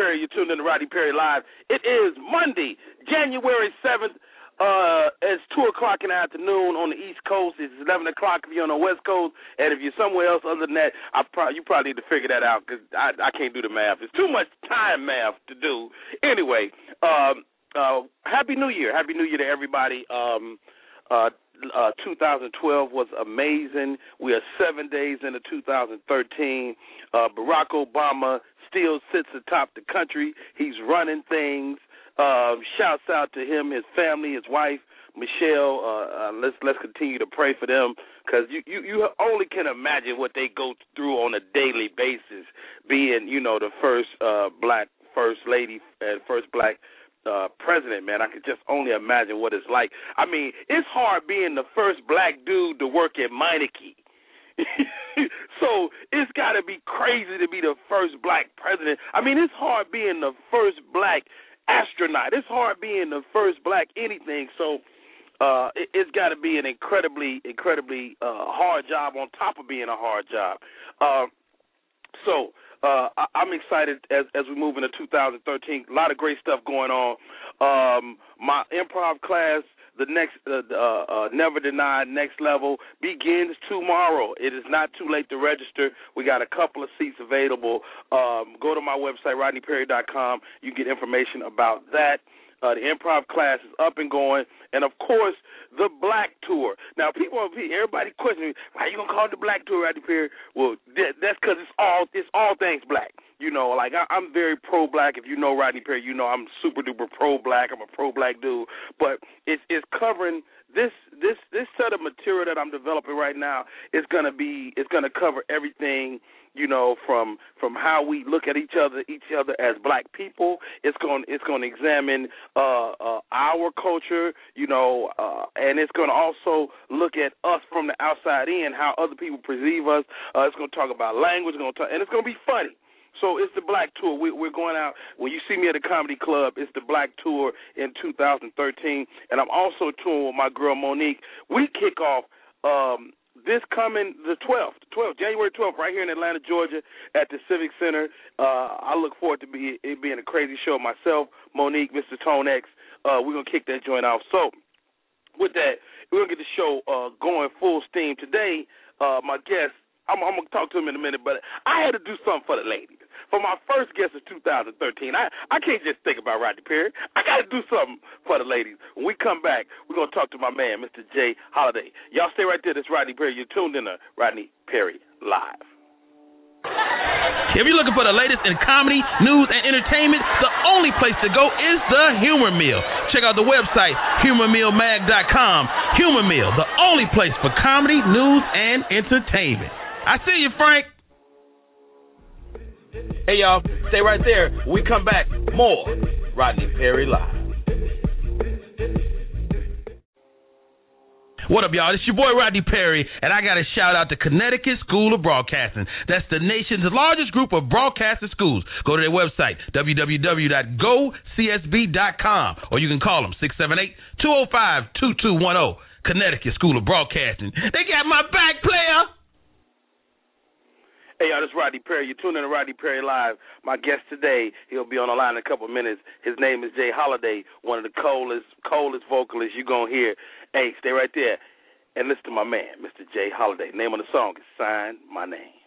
Perry. You're tuned in to Rodney Perry Live. It is Monday, January 7th. Uh, it's 2 o'clock in the afternoon on the East Coast. It's 11 o'clock if you're on the West Coast. And if you're somewhere else other than that, I pro- you probably need to figure that out because I, I can't do the math. It's too much time math to do. Anyway, um, uh, Happy New Year. Happy New Year to everybody. Um, uh, uh, 2012 was amazing. We are seven days into 2013. Uh, Barack Obama still sits atop the country. He's running things. Um, shouts out to him, his family, his wife, Michelle. Uh, uh, let's let's continue to pray for them because you, you you only can imagine what they go through on a daily basis, being you know the first uh, black first lady and first black uh president, man. I could just only imagine what it's like. I mean, it's hard being the first black dude to work at Meineke. so it's got to be crazy to be the first black president. I mean, it's hard being the first black astronaut. It's hard being the first black anything. So uh it, it's got to be an incredibly, incredibly uh hard job on top of being a hard job. Uh, so uh, I, I'm excited as as we move into 2013. A lot of great stuff going on. Um, my improv class, the next uh, uh, uh, Never denied Next Level, begins tomorrow. It is not too late to register. We got a couple of seats available. Um, go to my website rodneyperry.com. You get information about that. Uh, the improv class is up and going, and of course the Black Tour. Now, people, everybody question me, why you gonna call it the Black Tour, Rodney Perry? Well, that, that's because it's all it's all things black. You know, like I, I'm very pro black. If you know Rodney Perry, you know I'm super duper pro black. I'm a pro black dude, but it's it's covering this this this set of material that I'm developing right now is gonna be it's gonna cover everything you know, from from how we look at each other, each other as black people. It's going it's going to examine uh, uh, our culture, you know, uh, and it's going to also look at us from the outside in, how other people perceive us. Uh, it's going to talk about language, it's going to talk, and it's going to be funny. So it's the Black Tour. We, we're going out. When you see me at the comedy club, it's the Black Tour in 2013, and I'm also touring with my girl Monique. We kick off um, this coming the 12th, 12th, January 12th, right here in Atlanta, Georgia, at the Civic Center. Uh, I look forward to be it being a crazy show. Myself, Monique, Mr. Tone X, uh, we're gonna kick that joint off. So, with that, we're gonna get the show uh, going full steam today. Uh, my guest, I'm, I'm gonna talk to him in a minute, but I had to do something for the ladies. For my first guest of 2013, I I can't just think about Rodney Perry. I got to do something for the ladies. When we come back, we're gonna talk to my man, Mr. J. Holiday. Y'all stay right there. This is Rodney Perry. You're tuned in to Rodney Perry Live. If you're looking for the latest in comedy, news, and entertainment, the only place to go is the Humor Mill. Check out the website, humormillmag.com. Humor Mill, the only place for comedy, news, and entertainment. I see you, Frank. Hey y'all, stay right there. We come back, more Rodney Perry Live. What up, y'all? It's your boy Rodney Perry, and I got to shout out to Connecticut School of Broadcasting. That's the nation's largest group of broadcasting schools. Go to their website, www.gocsb.com, or you can call them 678 205 2210. Connecticut School of Broadcasting. They got my back, player. Hey, y'all, this is Perry. You're tuning in to Rodney Perry Live. My guest today, he'll be on the line in a couple of minutes. His name is J. Holiday, one of the coldest, coldest vocalists you're going to hear. Hey, stay right there and listen to my man, Mr. J. Holiday. Name of the song is Sign My Name.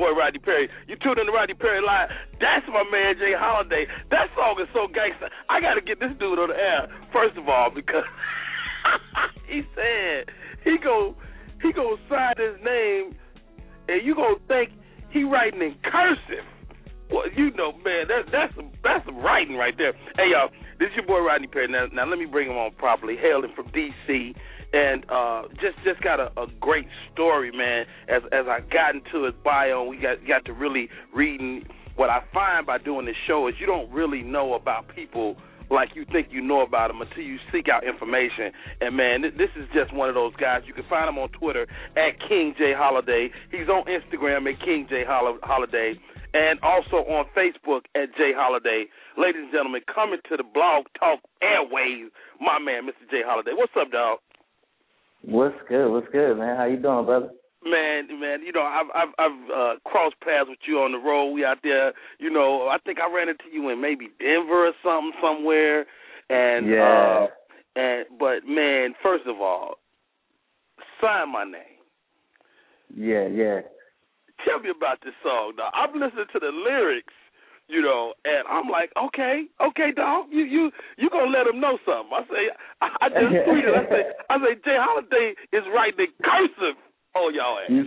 Boy Rodney Perry. You tuned in to Rodney Perry Live. That's my man J. Holiday. That song is so gangster. I gotta get this dude on the air. First of all, because he said he go he gonna sign his name and you gonna think he writing in cursive. Well, you know, man, that, that's some that's some writing right there. Hey y'all, this is your boy Rodney Perry. Now, now let me bring him on properly. Hailing from D.C and uh, just just got a, a great story, man. As as I got into his bio, we got got to really reading what I find by doing this show is you don't really know about people like you think you know about them until you seek out information. And man, this is just one of those guys. You can find him on Twitter at King J Holiday. He's on Instagram at King J Holiday, and also on Facebook at J Holiday. Ladies and gentlemen, coming to the Blog Talk Airways, my man, Mr. J Holiday. What's up, dog? What's good? What's good, man? How you doing, brother? Man, man, you know I've I've, I've uh, crossed paths with you on the road. We out there, you know. I think I ran into you in maybe Denver or something somewhere, and yeah. uh, and but man, first of all, sign my name. Yeah, yeah. Tell me about this song, dog. I'm listening to the lyrics, you know, and I'm like, okay, okay, dog, you you you gonna let him know something? I say, I, I just tweeted. I say, I say, J. Holiday is writing cursive Oh, y'all ass. You,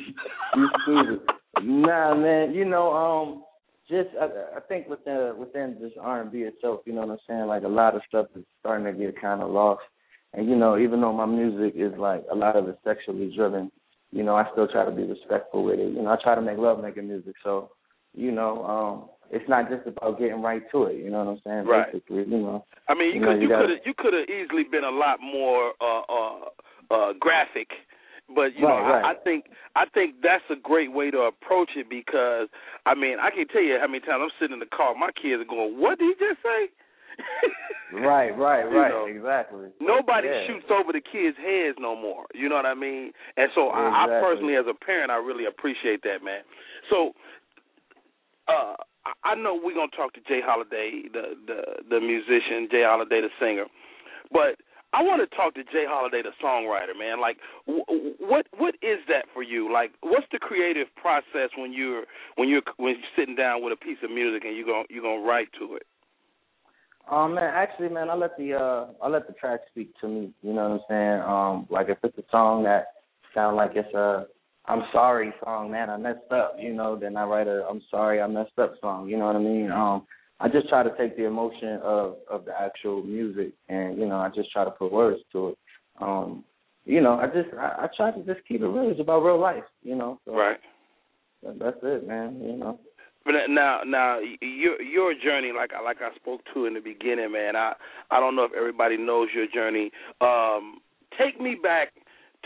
you stupid. nah, man. You know, um, just I, I think within within just R and B itself, you know what I'm saying. Like a lot of stuff is starting to get kind of lost. And you know, even though my music is like a lot of it sexually driven, you know, I still try to be respectful with it. You know, I try to make love making music. So, you know, um, it's not just about getting right to it. You know what I'm saying? Right. Basically, you know. I mean, you, you could you could have you could have easily been a lot more uh, uh, uh, graphic but you right, know, right. I, I think I think that's a great way to approach it because I mean I can tell you how many times I'm sitting in the car, my kids are going, "What did he just say?" right, right, You right, know, exactly. Nobody Yeah. shoots over the kids' heads no more. You know what I mean? And so I, I personally, as a parent, I really appreciate that, man. So uh I know we're gonna talk to J. Holiday, the the the musician, J. Holiday, the singer, but I want to talk to J. Holiday, the songwriter, man. Like, wh- what what is that for you? Like, what's the creative process when you're when you're when you're sitting down with a piece of music and you going you're gonna write to it? Um, man, actually, man, I let the uh, I let the track speak to me. You know what I'm saying? Um, like if it's a song that sound like it's a I'm sorry song, man, I messed up. You know, then I write a I'm sorry I messed up song. You know what I mean? Um, I just try to take the emotion of of the actual music, and you know, I just try to put words to it. Um, you know, I just I, I try to just keep it real. It's about real life. You know, so Right. that's it, man. You know. But now, now your your journey, like I like I spoke to in the beginning, man. I I don't know if everybody knows your journey. Um, take me back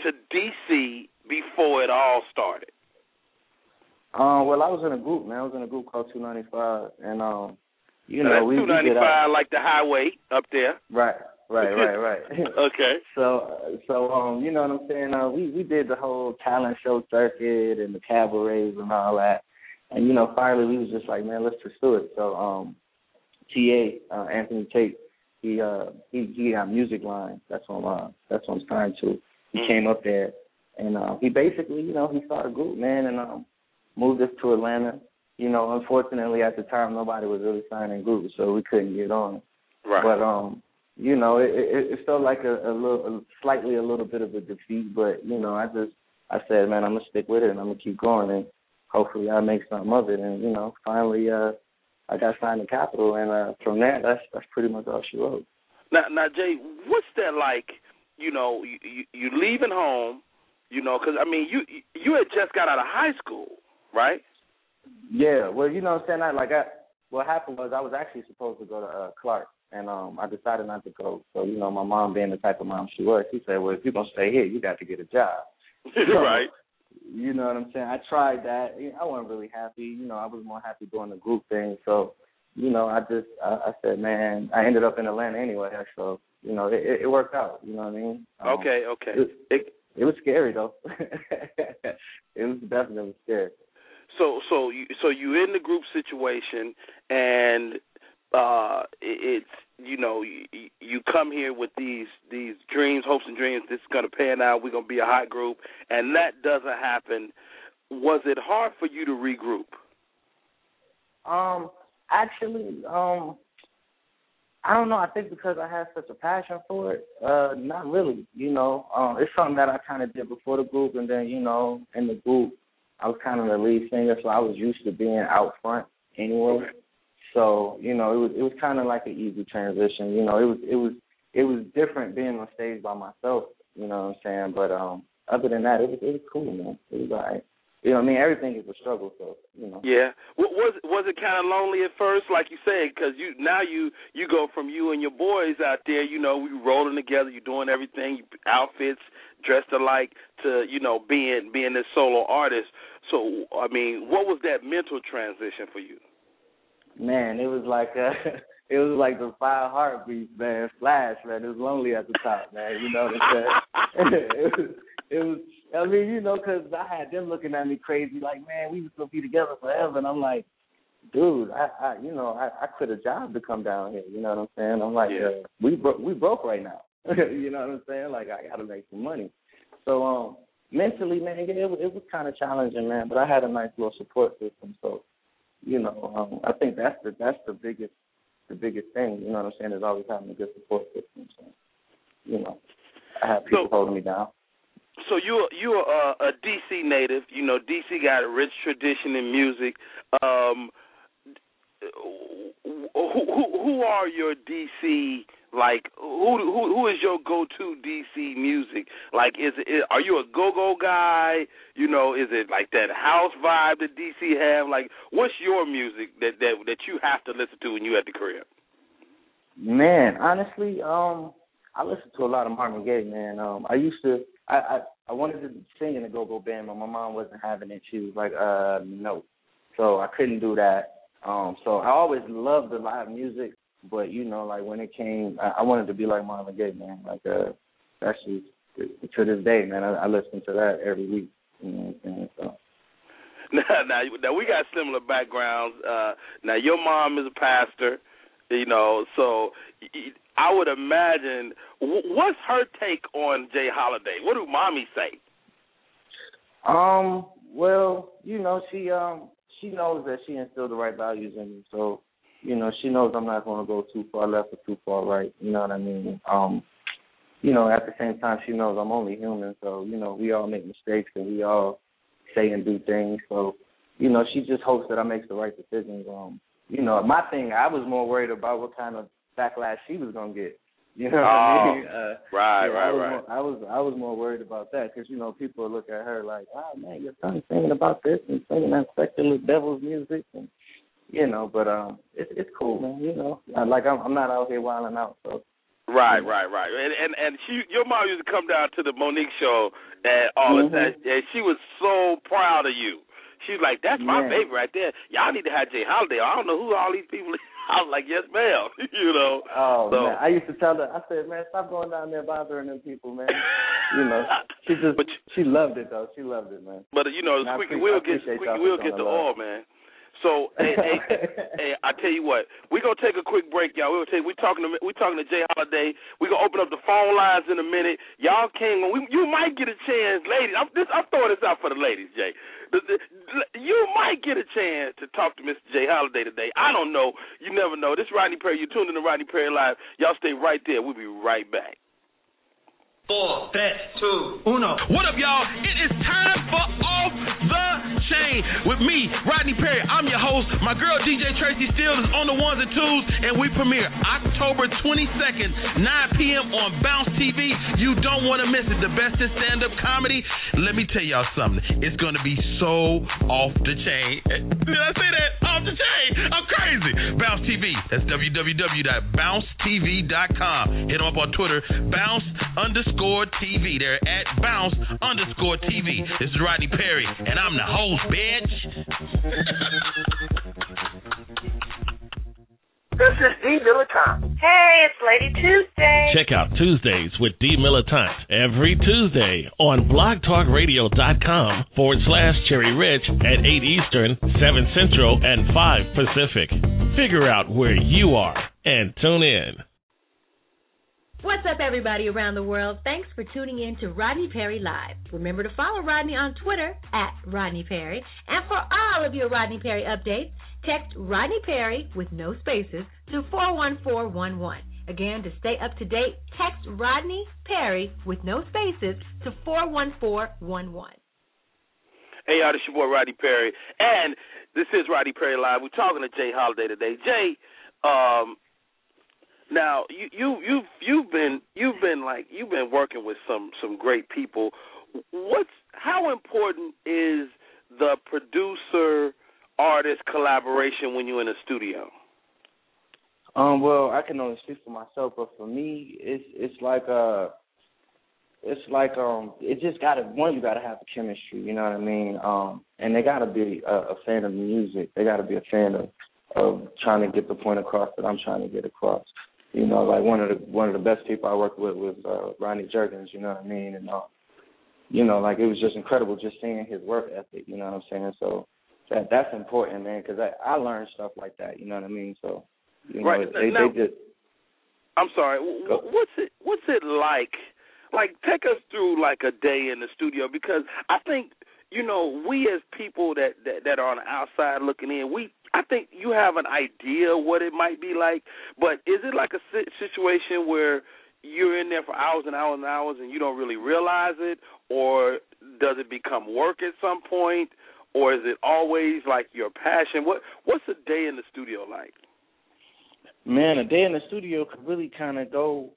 to DC before it all started. Um, well, I was in a group, man. I was in a group called 295, and um, you know, we, two we ninety did our, five, like the highway up there. right, right, right, right. okay. So, so um, you know what I'm saying? Uh, we we did the whole talent show circuit and the cabarets and all that, and you know, finally we was just like, man, let's pursue it. So, um, TA uh, Anthony Tate, he uh he he got music line. That's what I'm uh, that's what I'm trying to. He Mm. came up there, and uh, he basically, you know, he started a group, man, and um, moved us to Atlanta. You know, unfortunately at the time nobody was really signing groups, so we couldn't get on. Right. But um, you know, it, it, it felt like a, a little, a, slightly a little bit of a defeat. But you know, I just, I said, man, I'm gonna stick with it and I'm gonna keep going, and hopefully I make something of it. And you know, finally, uh, I got signed to Capitol, and uh, from there, that's that's pretty much all she wrote. Now, now, Jay, what's that like? You know, you you, you leaving home. You know, because I mean, you you had just got out of high school, right? Yeah, well, you know what I'm saying. I like I, what happened was I was actually supposed to go to uh, Clark, and um, I decided not to go. So you know, my mom being the type of mom she was, she said, "Well, if you're gonna stay here, you got to get a job." right. You know what I'm saying? I tried that. I wasn't really happy. You know, I was more happy doing the group thing. So, you know, I just I, I said, man, I ended up in Atlanta anyway. So, you know, it, it, it worked out. You know what I mean? Um, Okay. Okay. It, it it was scary though. it was definitely scary. So so you so you in the group situation and uh it, it's you know you, you come here with these these dreams, hopes and dreams. This is gonna pan out. We're gonna be a hot group, and that doesn't happen. Was it hard for you to regroup? Um, actually, um, I don't know. I think because I had such a passion for it, uh, not really. You know, um, it's something that I kind of did before the group, and then you know, in the group, I was kind of the lead singer, so I was used to being out front anyway. So you know, it was it was kind of like an easy transition. You know, it was it was it was different being on stage by myself. You know what I'm saying? But um, other than that, it was it was cool, man. It was alright. You know, I mean, everything is a struggle. So, you know. Yeah. Was was it kind of lonely at first, like you said, because you now you you go from you and your boys out there, you know, we rolling together, you doing everything, outfits dressed alike, to you know being being this solo artist. So, I mean, what was that mental transition for you? Man, it was like uh it was like the five heartbeats, man. Flash, man. It was lonely at the top, man. You know what I'm saying? it was I mean, you know, because I had them looking at me crazy, like, man, we was gonna be together forever, and I'm like, dude, I, I you know, I, I quit a job to come down here. You know what I'm saying? I'm like, yeah. uh, we bro- we broke right now. you know what I'm saying? Like, I got to make some money. So, um, mentally, man, yeah, it, it was kind of challenging, man. But I had a nice little support system, so, you know, um, I think that's the that's the biggest the biggest thing. You know what I'm saying? Is always having a good support system. So, you know, I have people So- holding me down. So you're you're a, a DC native. You know, DC got a rich tradition in music. Um, who, who who are your DC like? Who who who is your go-to DC music? Like, is it are you a go-go guy? You know, is it like that house vibe that DC have? Like, what's your music that that that you have to listen to when you at the crib? Man, honestly, um, I listen to a lot of Marvin Gaye, man. Um, I used to, I, I, I wanted to sing in a go-go band, but my mom wasn't having it. She was like, uh, no. So I couldn't do that. Um, so I always loved the live music, but you know, like when it came, I, I wanted to be like Marvin Gaye, man. Like, uh, actually, to this day, man, I, I listen to that every week. You know what I'm saying? So. now, now, now we got similar backgrounds. Uh, now your mom is a pastor, you know, so I would imagine. What's her take on J. Holiday? What do mommy say? Um, well, you know, she um she knows that she instilled the right values in me. So, you know, she knows I'm not gonna go too far left or too far right. You know what I mean? Um, you know, at the same time she knows I'm only human, so, you know, we all make mistakes and we all say and do things. So, you know, she just hopes that I make the right decisions. Um, you know, my thing I was more worried about what kind of backlash she was gonna get. You know what I Oh, mean? Uh, Right, yeah, right, I right. More, I was I was more worried about that because you know people look at her like, oh man, your son's singing about this and singing that secular devil's music, and you know. But um, it's it's cool, man. You know, like I'm I'm not out here wilding out, so Right, right, right. And and and she, your mom used to come down to the Monique show and all of Mhm. that, and she was so proud of you. She was like, "That's my Yeah. baby right there. Y'all need to have J. Holiday. I don't know who all these people." I was like, "Yes, ma'am." you know. Oh So- man, I used to tell her. I said, man, stop going down there bothering them people, man. You know, she just But she loved it though. She loved it, man. But you know, squeaky I gets squeaky for gets the oil, man. So, hey, hey, hey, I tell you what, we're gonna take a quick break, y'all. We're gonna take we talking to we talking to J. Holiday. We're gonna open up the phone lines in a minute. Y'all can we, you might get a chance, ladies. I'm this I'm throwing this out for the ladies, Jay. The, the, you might get a chance to talk to Mr. J. Holiday today. I don't know. You never know. This Rodney Perry. you're tuned in to Rodney Perry Live. Y'all stay right there. We'll be right back. Four, three, two, uno. What up, y'all? It is time for Off the Chain with me, Rodney Perry. I'm your host. My girl DJ Tracy Steele is on the ones and twos, and we premiere October 22nd, 9 p.m. on Bounce TV. You don't want to miss it. The best in stand-up comedy. Let me tell y'all something. It's gonna be so off the chain. Eh, did I say that? Off the chain. I'm crazy. Bounce TV. That's www.bouncetv.com. Hit them up on Twitter. Bounce underscore TV. They're at bounce underscore TV. This is Rodney Perry, and I'm the host, bitch. This is D. Militant. Hey, it's Lady Tuesday. Check out Tuesdays with D Militant every Tuesday on blogtalkradio.com forward slash Cherry Rich at 8 Eastern, 7 Central, and 5 Pacific. Figure out where you are and tune in. What's up, everybody around the world? Thanks for tuning in to Rodney Perry Live. Remember to follow Rodney on Twitter at Rodney Perry. And for all of your Rodney Perry updates, text Rodney Perry with no spaces to 41411. Again, to stay up to date, text Rodney Perry with no spaces to 41411. Hey, y'all, this your boy Rodney Perry, and this is Rodney Perry Live. We're talking to J. Holiday today. Jay, um, now you you you've you've been you've been like you've been working with some some great people. What's how important is the producer artist collaboration when you're in a studio? Um, well, I can only speak for myself, but for me, it's it's like uh it's like um it just gotta one you gotta have the chemistry, you know what I mean? Um and they gotta be a, a fan of music. They gotta be a fan of of trying to get the point across that I'm trying to get across. You know, like one of the one of the best people I worked with was uh Rodney Jerkins, you know what I mean? And uh you know, like it was just incredible just seeing his work ethic, you know what I'm saying? So that that's important, man, because I I learned stuff like that, you know what I mean? So you know, right. they, now, they just I'm sorry. What's it What's it like? Like, take us through like a day in the studio because I think you know we as people that that, that are on the outside looking in, we I think you have an idea what it might be like, but is it like a situation where you're in there for hours and hours and hours and you don't really realize it, or does it become work at some point, or is it always like your passion? What What's a day in the studio like? Man, a day in the studio could really kind of go.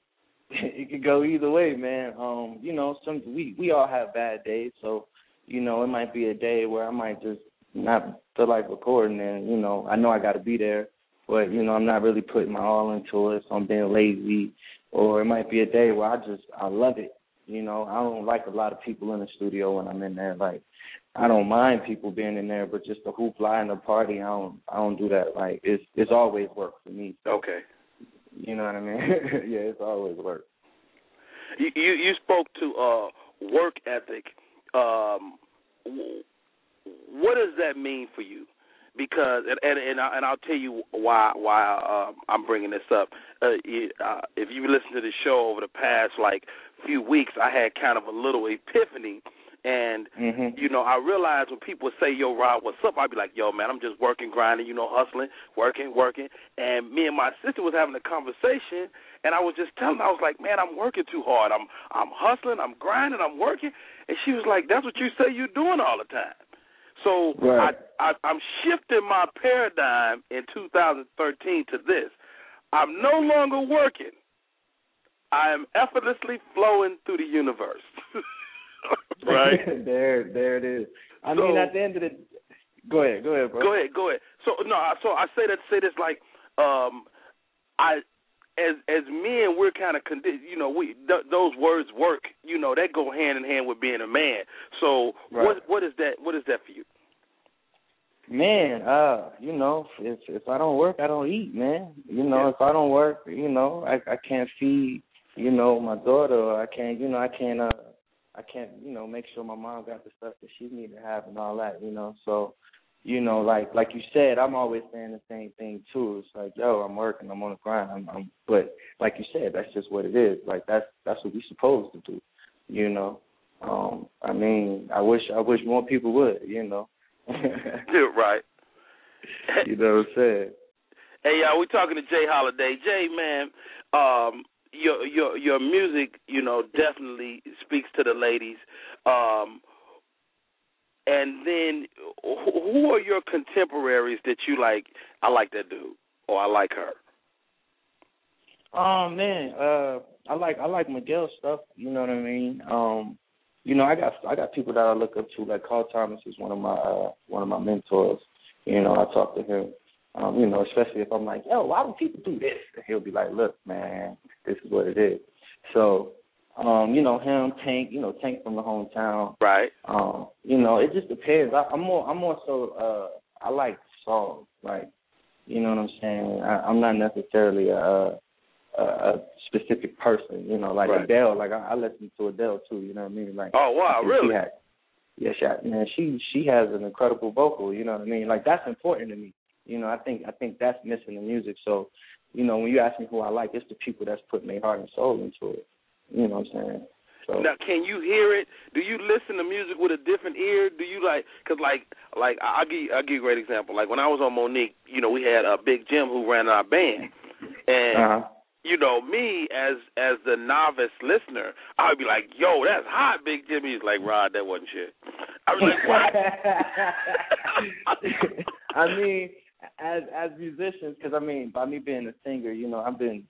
It could go either way, man. Um, you know, some we we all have bad days, so you know it might be a day where I might just not feel like recording, and you know I know I got to be there, but you know I'm not really putting my all into it, so I'm being lazy. Or it might be a day where I just I love it. You know, I don't like a lot of people in the studio when I'm in there. Like I don't mind people being in there, but just the hoopla and the party, I don't I don't do that. Like it's it's always work for me. Okay. You know what I mean? yeah, it's always work. You you, you spoke to uh work ethic. Um what does that mean for you? Because and and and, I, and I'll tell you why why um, I'm bringing this up. Uh, uh, if you listen to the show over the past like few weeks, I had kind of a little epiphany and mm-hmm. you know, I realize when people say, "Yo, Rod, what's up?" I'd be like, "Yo, man, I'm just working, grinding, you know, hustling, working, working." And me and my sister was having a conversation, and I was just telling her, I was like, "Man, I'm working too hard. I'm I'm hustling, I'm grinding, I'm working." And she was like, "That's what you say you're doing all the time." So right. I, I I'm shifting my paradigm in 2013 to this. I'm no longer working. I am effortlessly flowing through the universe. right? there, there it is. I so, mean, at the end of the, go ahead, go ahead, bro. Go ahead, go ahead. So no, so I say that say this like, um, I as as men we're kind of condi- you know we th- those words work you know that go hand in hand with being a man. So right. what what is that what is that for you? Man, uh, you know, if if I don't work, I don't eat, man. You know, yeah. if I don't work, you know, I I can't feed, you know, my daughter. Or I can't, you know, I can't uh I can't, you know, make sure my mom got the stuff that she need to have and all that, you know. So, you know, like like you said, I'm always saying the same thing too. It's like, yo, I'm working, I'm on the grind, I'm, I'm but like you said, that's just what it is. Like that's that's what we supposed to do, you know. Um, I mean, I wish I wish more people would, you know. You're right. you know what I'm saying? Hey, y'all, we talking to J. Holiday. Jay, man, um, your your your music, you know, definitely speaks to the ladies. Um, and then, who are your contemporaries that you like? I like that dude, or I like her. Um man, uh, I like I like Miguel stuff. You know what I mean? Um, you know, I got I got people that I look up to. Like Carl Thomas is one of my uh, one of my mentors. You know, I talk to him um, you know, especially if I'm like, yo, why do people do this? And he'll be like, look, man, this is what it is. So, um, you know, him, Tank, you know, Tank from the hometown. Right. Um, you know, it just depends. I, I'm more, I'm more so, uh, I like songs, like, you know what I'm saying? I, I'm not necessarily a, a, a specific person, you know, like right. Adele. Like I, I listen to Adele too. You know what I mean? Like, oh wow, really? She had, yeah, she, man, she she has an incredible vocal. You know what I mean? Like that's important to me. You know, I think I think that's missing in music. So, you know, when you ask me who I like, it's the people that's putting their heart and soul into it. You know what I'm saying? So, now, can you hear it? Do you listen to music with a different ear? Do you like? Cause like, like I'll give I'll give you a great example. Like when I was on Monique, you know, we had a uh, Big Jim who ran our band, and uh-huh. You know, me as as the novice listener, I would be like, "Yo, that's hot, Big Jim." He's like, "Rod, that wasn't shit." I was like, "What?" I mean, as as musicians, because I mean, by me being a singer, you know, I've been,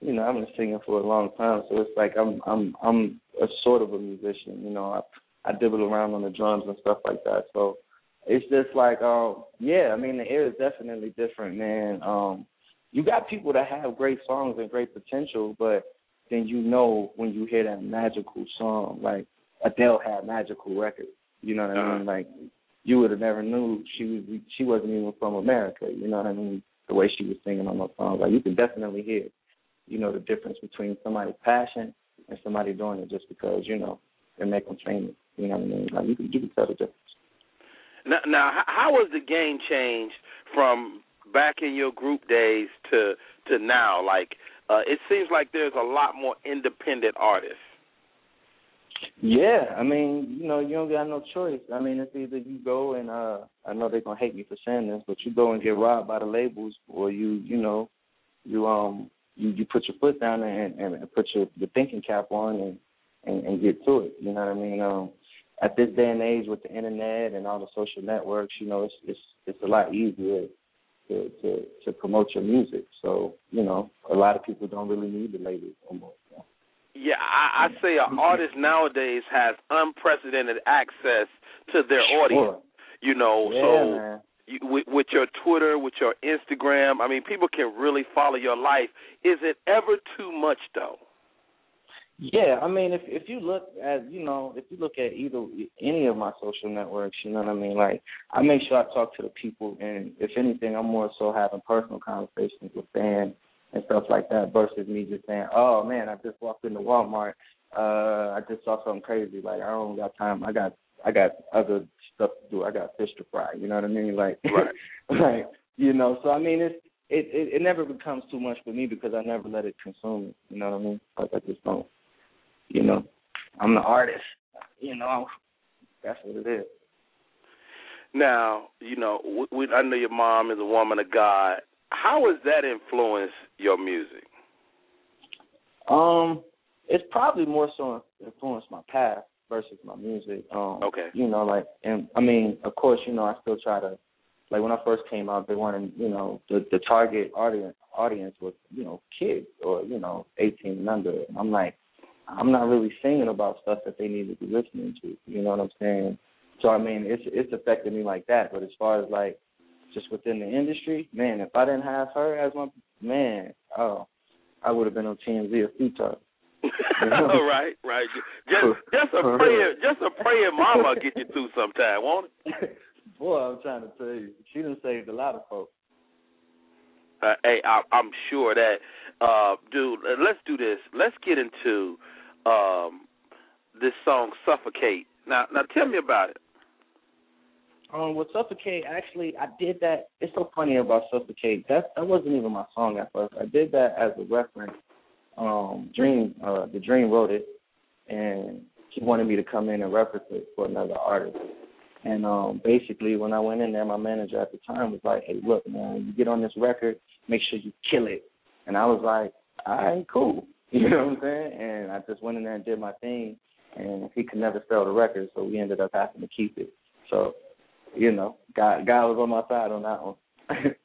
you know, I've been singing for a long time, so it's like I'm I'm I'm a sort of a musician, you know. I I dibble around on the drums and stuff like that. So, it's just like um yeah, I mean the air is definitely different, man. Um you got people that have great songs and great potential, but then you know when you hear that magical song, like Adele had magical records. You know what uh-huh. I mean? Like you would have never knew she was she wasn't even from America. You know what I mean? The way she was singing on those songs, like you can definitely hear, you know, the difference between somebody's passion and somebody doing it just because you know they make them famous. You know what I mean? Like you can you can tell the difference. Now, now how was the game changed from back in your group days to to now? Like, uh, it seems like there's a lot more independent artists. Yeah, I mean, you know, you don't got no choice. I mean, it's either you go and uh I know they're gonna hate me for saying this, but you go and get robbed by the labels, or you, you know, you um you you put your foot down and and put your the thinking cap on and and, and get to it. You know what I mean? Um, at this day and age with the internet and all the social networks, you know, it's it's it's a lot easier to to to promote your music. So you know, a lot of people don't really need the labels anymore. So. Yeah, I, I say an artist nowadays has unprecedented access to their audience. Sure. You know, yeah, so man. you, with, with your Twitter, with your Instagram, I mean, people can really follow your life. Is it ever too much though? Yeah, I mean, if if you look at you know if you look at either any of my social networks, you know what I mean. Like I make sure I talk to the people, and if anything, I'm more so having personal conversations with fans and stuff like that versus me just saying, "Oh man, I just walked into Walmart, uh, I just saw something crazy." Like I don't got time. I got I got other stuff to do. I got fish to fry. You know what I mean? Like right, like you know. So I mean, it's it, it it never becomes too much for me because I never let it consume me. You know what I mean? Like I just don't you know, I'm the artist. You know, that's what it is. Now, you know, we, I know your mom is a woman of God. How has that influenced your music? Um, it's probably more so influenced my past versus my music. Um, okay. You know, like, and I mean, of course, you know, I still try to, like, when I first came out, they wanted, you know, the the target audience audience was, you know, kids or you know, 18 and under. And I'm like, I'm not really singing about stuff that they need to be listening to. You know what I'm saying? So I mean, it's it's affected me like that. But as far as like just within the industry, man, if I didn't have her as my man, oh, I would have been on TMZ a few times. You know? right, right. Just just a prayer, just a prayer, mama get you through sometime, won't it? Boy, I'm trying to tell you, she done saved a lot of folks. Uh, hey, I, I'm sure that, uh, dude. Let's do this. Let's get into um, this song "Suffocate." Now, now tell me about it. Um, with "Suffocate," actually, I did that. It's so funny about "Suffocate." That that wasn't even my song at first. I did that as a reference. Um, Dream, uh, the Dream wrote it, and he wanted me to come in and reference it for another artist. And um, basically, when I went in there, my manager at the time was like, "Hey, look, man, you get on this record, make sure you kill it." And I was like, "All right, cool." You know what I'm saying? And I just went in there and did my thing, and he could never sell the record, so we ended up having to keep it. So, you know, God, God was on my side on that one.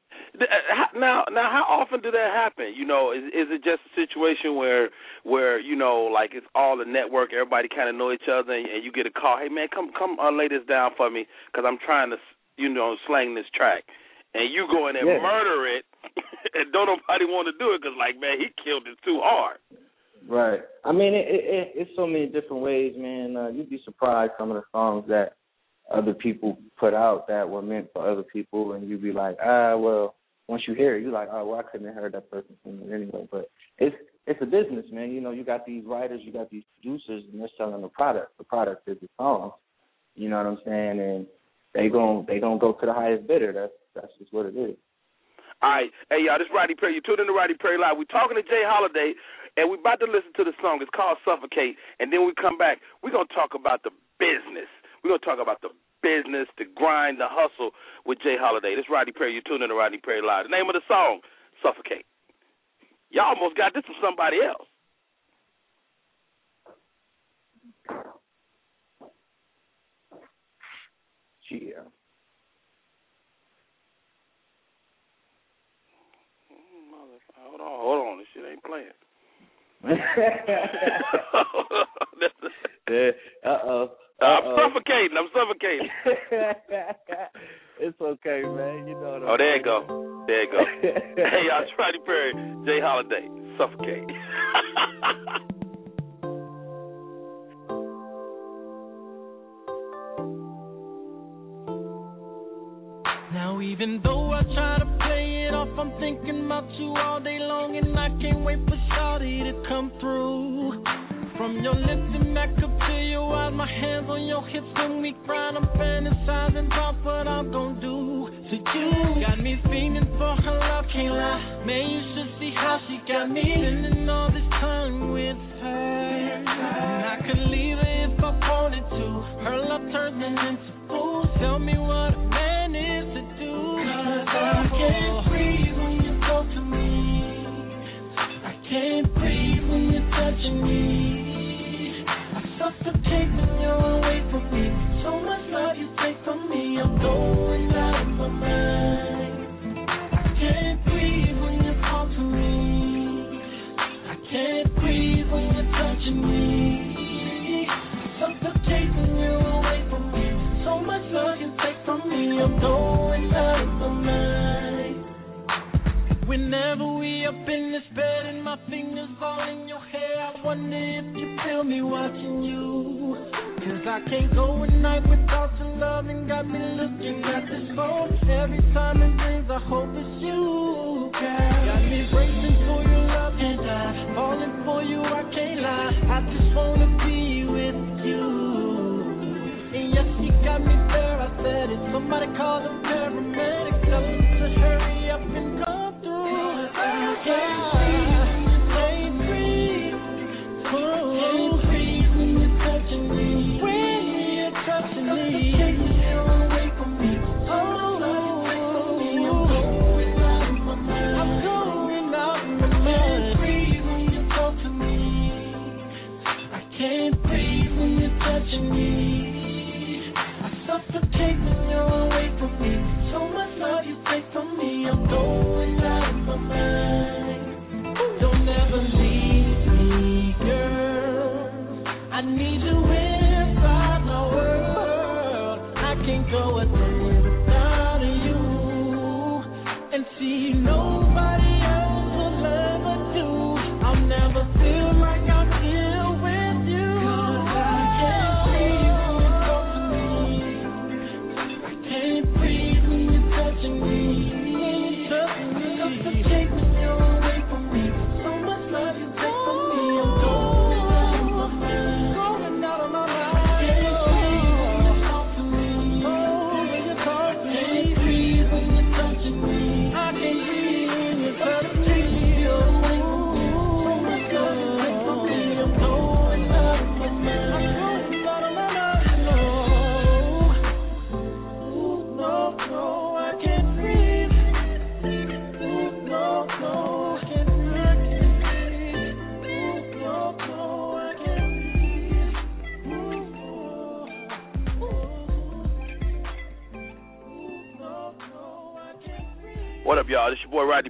now, now, how often do that happen? You know, is is it just a situation where where you know, like it's all the network, everybody kind of know each other, and, and you get a call, hey man, come come uh, lay this down for me, because I'm trying to, you know, slang this track, and you go in and yeah. murder it, and don't nobody want to do it because, like, man, he killed it too hard. Right. I mean, it, it, it's so many different ways, man. Uh, you'd be surprised some of the songs that other people put out that were meant for other people, and you'd be like, ah, well, once you hear it, you're like, oh, well, I couldn't have heard that person sing it anyway. But it's it's a business, man. You know, you got these writers, you got these producers, and they're selling the product. The product is the song. You know what I'm saying? And they gon' they gonna go to the highest bidder. That's that's just what it is. All right. Hey, y'all, this is Rodney Perry. You're tuned in to Rodney Perry Live. We're talking to J. Holiday, and we're about to listen to the song. It's called Suffocate. And then we come back, we're going to talk about the business. We're going to talk about the business, the grind, the hustle with J. Holiday. This is Rodney Perry. You're tuned in to Rodney Perry Live. The name of the song, Suffocate. Y'all almost got this from somebody else. Yeah. Hold on, hold on. This shit ain't playing. Uh oh. I'm suffocating. I'm suffocating. it's okay, man. You know. What oh, there you go. There you go. hey, y'all, it's Rodney Perry, J. Holiday, suffocate. Now even though I try to play it off, I'm thinking about you all day long, and I can't wait for Shawty to come through. From your lips and back up to your eyes, my hands on your hips when we grind. I'm fantasizing about what I'm gonna do to you. Got me feeling for her love, can't lie. Man, you should see how she got me spending all this time with her. And I could leave her if I wanted to. Her love turns me into fools. Tell me what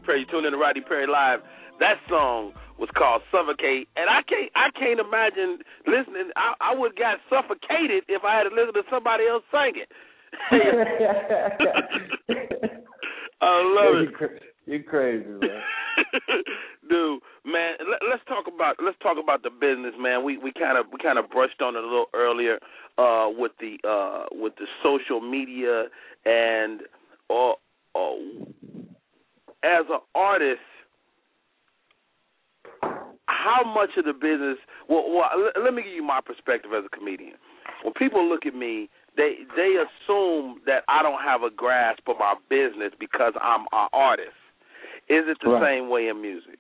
Perry. You tuned in to Rodney Perry Live. That song was called "Suffocate," and I can't I can't imagine listening. I, I would have got suffocated if I had to listen to somebody else sing it. I love it. You cra- crazy, man. Dude, man, let, let's talk about let's talk about the business, man. We we kind of we kind of brushed on it a little earlier uh, with the uh, with the social media and uh, uh, as an artist, how much of the business? Well, well, let, me give you my perspective as a comedian. When people look at me, they they assume that I don't have a grasp of my business because I'm an artist. Is it the Right. same way in music?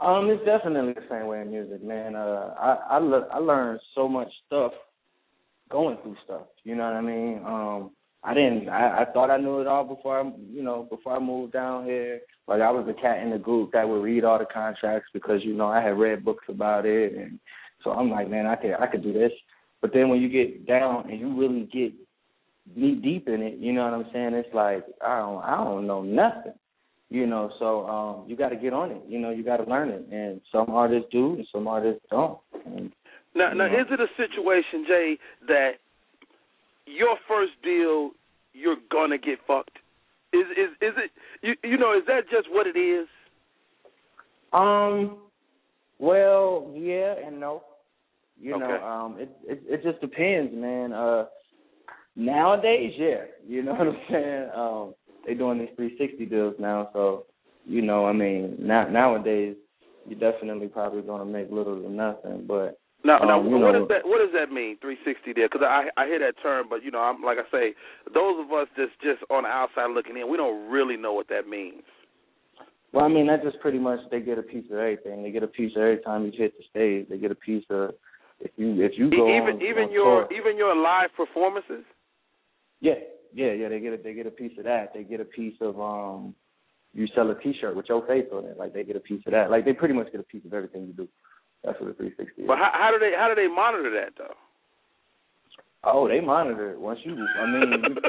Um, it's definitely the same way in music, man. Uh, I I, le- I learned so much stuff going through stuff. You know what I mean? Um, I didn't. I, I thought I knew it all before I, you know, before I moved down here. Like I was the cat in the group that would read all the contracts because you know I had read books about it, and so I'm like, man, I could I could do this. But then when you get down and you really get knee deep in it, you know what I'm saying? It's like I don't I don't know nothing. You know, so um you gotta get on it. You know, you gotta learn it. And some artists do and some artists don't. And Now, now, Mhm. is it a situation, Jay, that your first deal, you're gonna get fucked. Is is is it you you know is that just what it is? Um, well, yeah and no. You know, um, it, it it just depends, man. Uh, nowadays, yeah, you know what I'm saying. Um, they're doing these 360 deals now, so you know, I mean, now nowadays, you're definitely probably gonna make little to nothing. But Now, now um, you what know, does that what does that mean? 360 there? Because I I hear that term, but you know, I'm like I say, those of us just just on the outside looking in, we don't really know what that means. Well, I mean, that's just pretty much they get a piece of everything. They get a piece of every time you hit the stage. They get a piece of if you if you go even on, even on your tour. even your live performances. yeah yeah yeah they get a they get a piece of that. They get a piece of um you sell a T-shirt with your face on it. Like they get a piece of that. Like they pretty much get a piece of everything you do. That's what a 360 is. But how, how do they how do they monitor that though? Oh, they monitor it once you. I mean,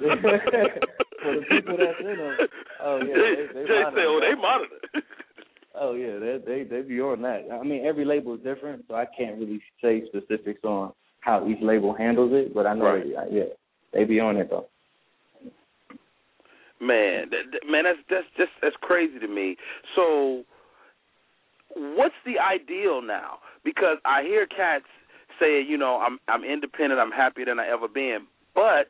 for the people that's in them. Oh yeah, they, they Jay monitor "Oh, they monitor." Oh yeah, they they they be on that. I mean, every label is different, so I can't really say specifics on how each label handles it. But I know, Right. they, yeah, they be on it though. Man, that, that- man, that's that's just that's crazy to me. So, what's the ideal now? Because I hear cats say, you know, I'm I'm independent, I'm happier than I ever been, but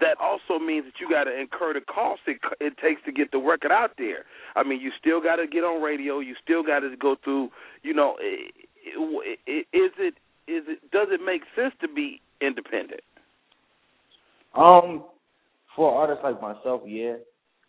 that also means that you got to incur the cost it, it takes to get the record out there. I mean, you still got to get on radio, you still got to go through, you know, i- i- i- is it is it does it make sense to be independent? Um, for artists like myself, yeah.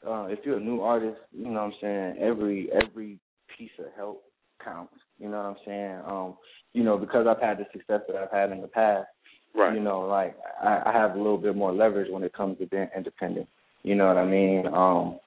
Uh, if you're a new artist, you know what I'm saying. Every every piece of help counts. You know what I'm saying. Um, you know because I've had the success that I've had in the past. Right. You know, like I, I have a little bit more leverage when it comes to being independent. You know what I mean? Um,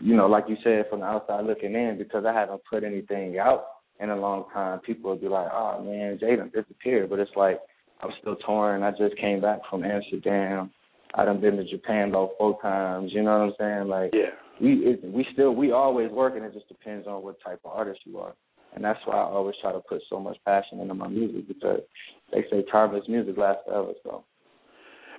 you know, like you said, from the outside looking in, because I haven't put anything out in a long time, people would be like, "Oh man, Jaden disappeared," but it's like I'm still touring. I just came back from Amsterdam. I done been to Japan about four times. You know what I'm saying? Like, Yeah. We it, we still we always working. It just depends on what type of artist you are, and that's why I always try to put so much passion into my music because they say timeless music lasts forever. So,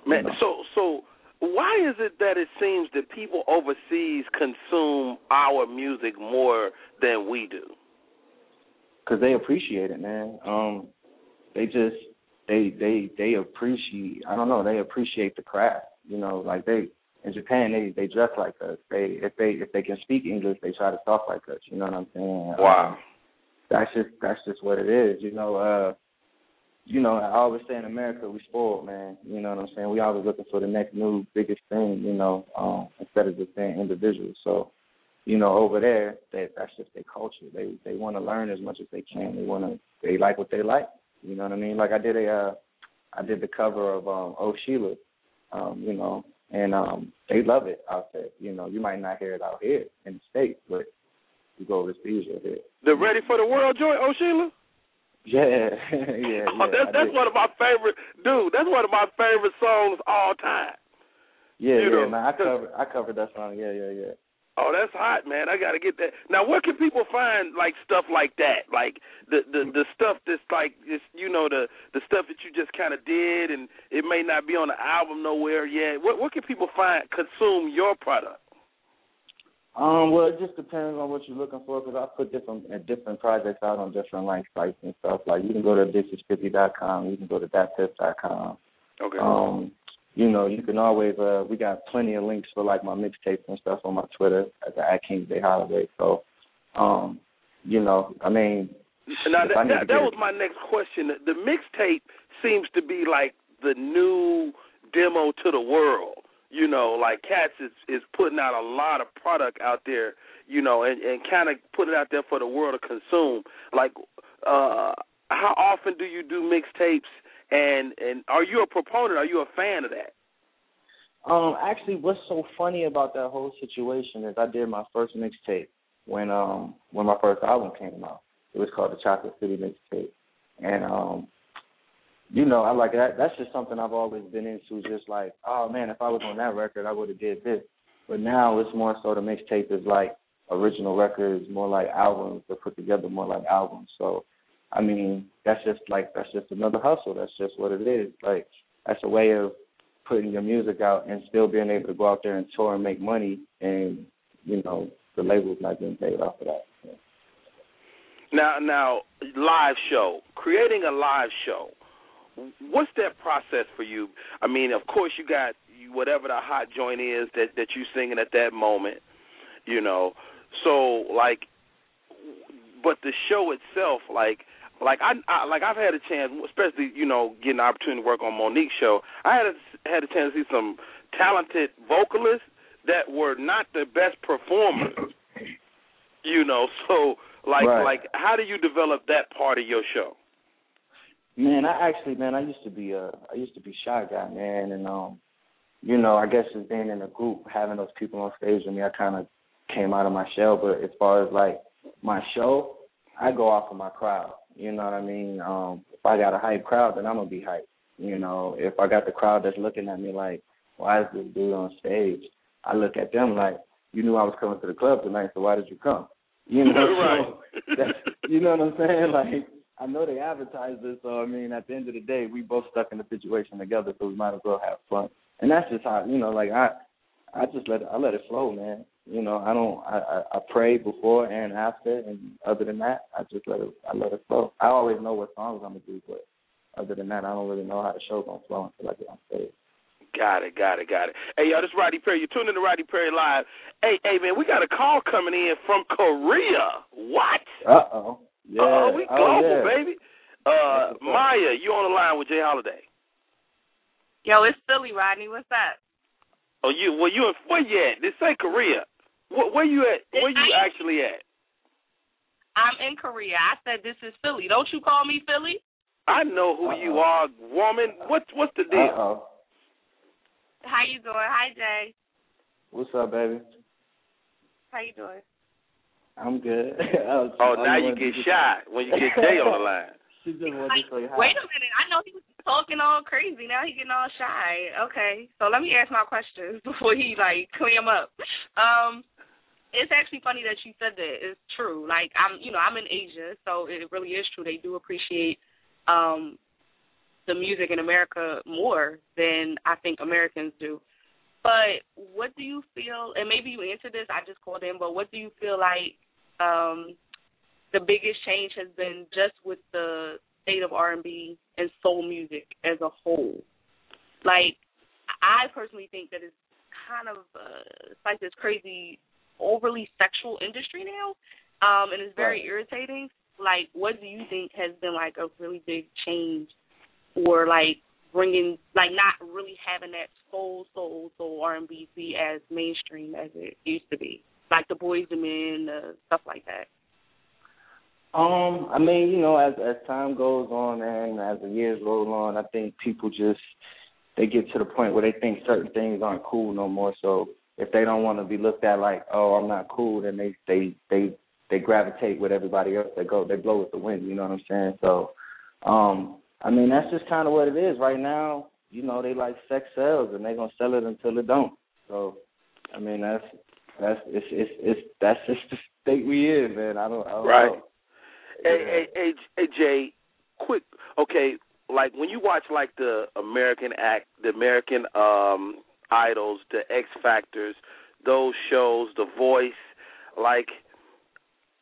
Man, know. so so why is it that it seems that people overseas consume our music more than we do? because they appreciate it, man. Um, they just they they they appreciate. I don't know. They appreciate the craft. You know, like they in Japan they they dress like us. They if they if they can speak English, they try to talk like us. You know what I'm saying? Wow. Um, that's just that's just what it is. You know. uh you know, I always say in America we spoiled, man. You know what I'm saying? We always looking for the next new biggest thing, you know, um, instead of just being individuals. So, you know, over there, they, that's just their culture. They they want to learn as much as they can. They want to they like what they like. You know what I mean? Like I did a uh, I did the cover of um, Oh Sheila, um, you know, and um, they love it out there. You know, you might not hear it out here in the states, but you go overseas, you'll hear it. The Ready for the World joint, oh Sheila? Yeah, yeah, oh, yeah. that's one of my favorite dude, that's one of my favorite songs all time. Yeah, you yeah, know, man. I covered I covered that song. Yeah, yeah, yeah. Oh, that's hot, man. I gotta get that. Now where can people find like stuff like that? Like the the the stuff that's like it's you know, the the stuff that you just kinda did and it may not be on the album nowhere yet. Where where can people find consume your product? Um, well, it just depends on what you're looking for because I put different uh, different projects out on different like sites and stuff. Like you can go to this50.com, you can go to thattip.com. Okay. Um, you know, you can always uh we got plenty of links for like my mixtapes and stuff on my Twitter at the at King J Holiday. So, um, you know, I mean, Now that, I that, that was my next question. The, the mixtape seems to be like the new demo to the world. You know, like Cats is is putting out a lot of product out there. You know, and and kind of put it out there for the world to consume. Like, uh, how often do you do mixtapes? And and are you a proponent? Are you a fan of that? Um, actually, what's so funny about that whole situation is I did my first mixtape when um when my first album came out. It was called the Chocolate City mixtape, and um, you know, I like that. That's just something I've always been into. Just like, oh man, if I was on that record, I would have did this. But now it's more so the mixtape is like original records, more like albums. They're put together more like albums. So, I mean, that's just like that's just another hustle. That's just what it is. Like that's a way of putting your music out and still being able to go out there and tour and make money, and you know the label's not getting paid off of that. Now, now, live show, creating a live show. What's that process for you? I mean, of course, you got whatever the hot joint is that that you're singing at that moment, you know. So, like, but the show itself, like, like I, I like I've had a chance, especially you know, getting the opportunity to work on Mo'Nique's show. I had a, had a chance to see some talented vocalists that were not the best performers. You know, so like Right. like how do you develop that part of your show? Man, I actually, man, I used to be a, I used to be shy guy, man, and um, you know, I guess just being in a group, having those people on stage with me, I kind of came out of my shell. But as far as like my show, I go off of my crowd. You know what I mean? Um, if I got a hype crowd, then I'm gonna be hype. You know, if I got the crowd that's looking at me like, why is this dude on stage? I look at them like, you knew I was coming to the club tonight, so why did you come? You know, Right. so that's, you know what I'm saying? Like, I know they advertise this, so I mean, at the end of the day, we both stuck in the situation together, so we might as well have fun. And that's just how, you know, like I, I just let it, I let it flow, man. You know, I don't, I, I, I pray before and after, and other than that, I just let it, I let it flow. I always know what songs I'm gonna do, but other than that, I don't really know how the show's gonna flow until I get on stage. Got it, got it, got it. Hey, y'all, this is Rodney Perry. You're tuning in to Rodney Perry Live. Hey, hey, man, we got a call coming in from Korea. What? Uh oh. Yeah. Oh, we global, yeah. baby. Uh, Maya, you on the line with Jay Holiday. Yo, it's Philly, Rodney. What's up? Oh, you? Well, you in where you at? This say Korea. Where, where you at? Where you actually at? I'm in Korea. I said this is Philly. Don't you call me Philly? I know who you are, woman. What's what's the deal? Uh oh. How you doing? Hi, Jay. What's up, baby? How you doing? I'm good. I was- Oh, I now you get to- shot when you get Jay on the line. She just wanted to say hi. Wait a minute. I know he was talking all crazy. Now he getting all shy. Okay. So let me ask my questions before he like clam up. Um, it's actually funny that you said that. It's true. Like I'm, you know, I'm in Asia, so it really is true. They do appreciate um the music in America more than I think Americans do. But what do you feel? And maybe you answered this. I just called in. But what do you feel like um the biggest change has been just with the state of R&B and soul music as a whole. Like, I personally think that it's kind of uh, it's like this crazy, overly sexual industry now, um, and it's very irritating. Like, what do you think has been like a really big change, or like bringing like not really having that soul, soul, soul R&B be as mainstream as it used to be, like the Boyz II Men, uh, stuff like that. Um, I mean, you know, as as time goes on and as the years roll on, I think people just they get to the point where they think certain things aren't cool no more. So if they don't want to be looked at like, oh, I'm not cool, then they they they they gravitate with everybody else. They go they blow with the wind. You know what I'm saying? So, um, I mean, that's just kind of what it is right now. You know, they like sex sells, and they're gonna sell it until it don't. So, I mean, that's that's it's it's it's that's just the state we in, man. I don't, I don't Right. know. Hey, hey, hey, hey, Jay, quick. Okay, like when you watch like the American act, the American um Idols, the X Factors, those shows, The Voice, like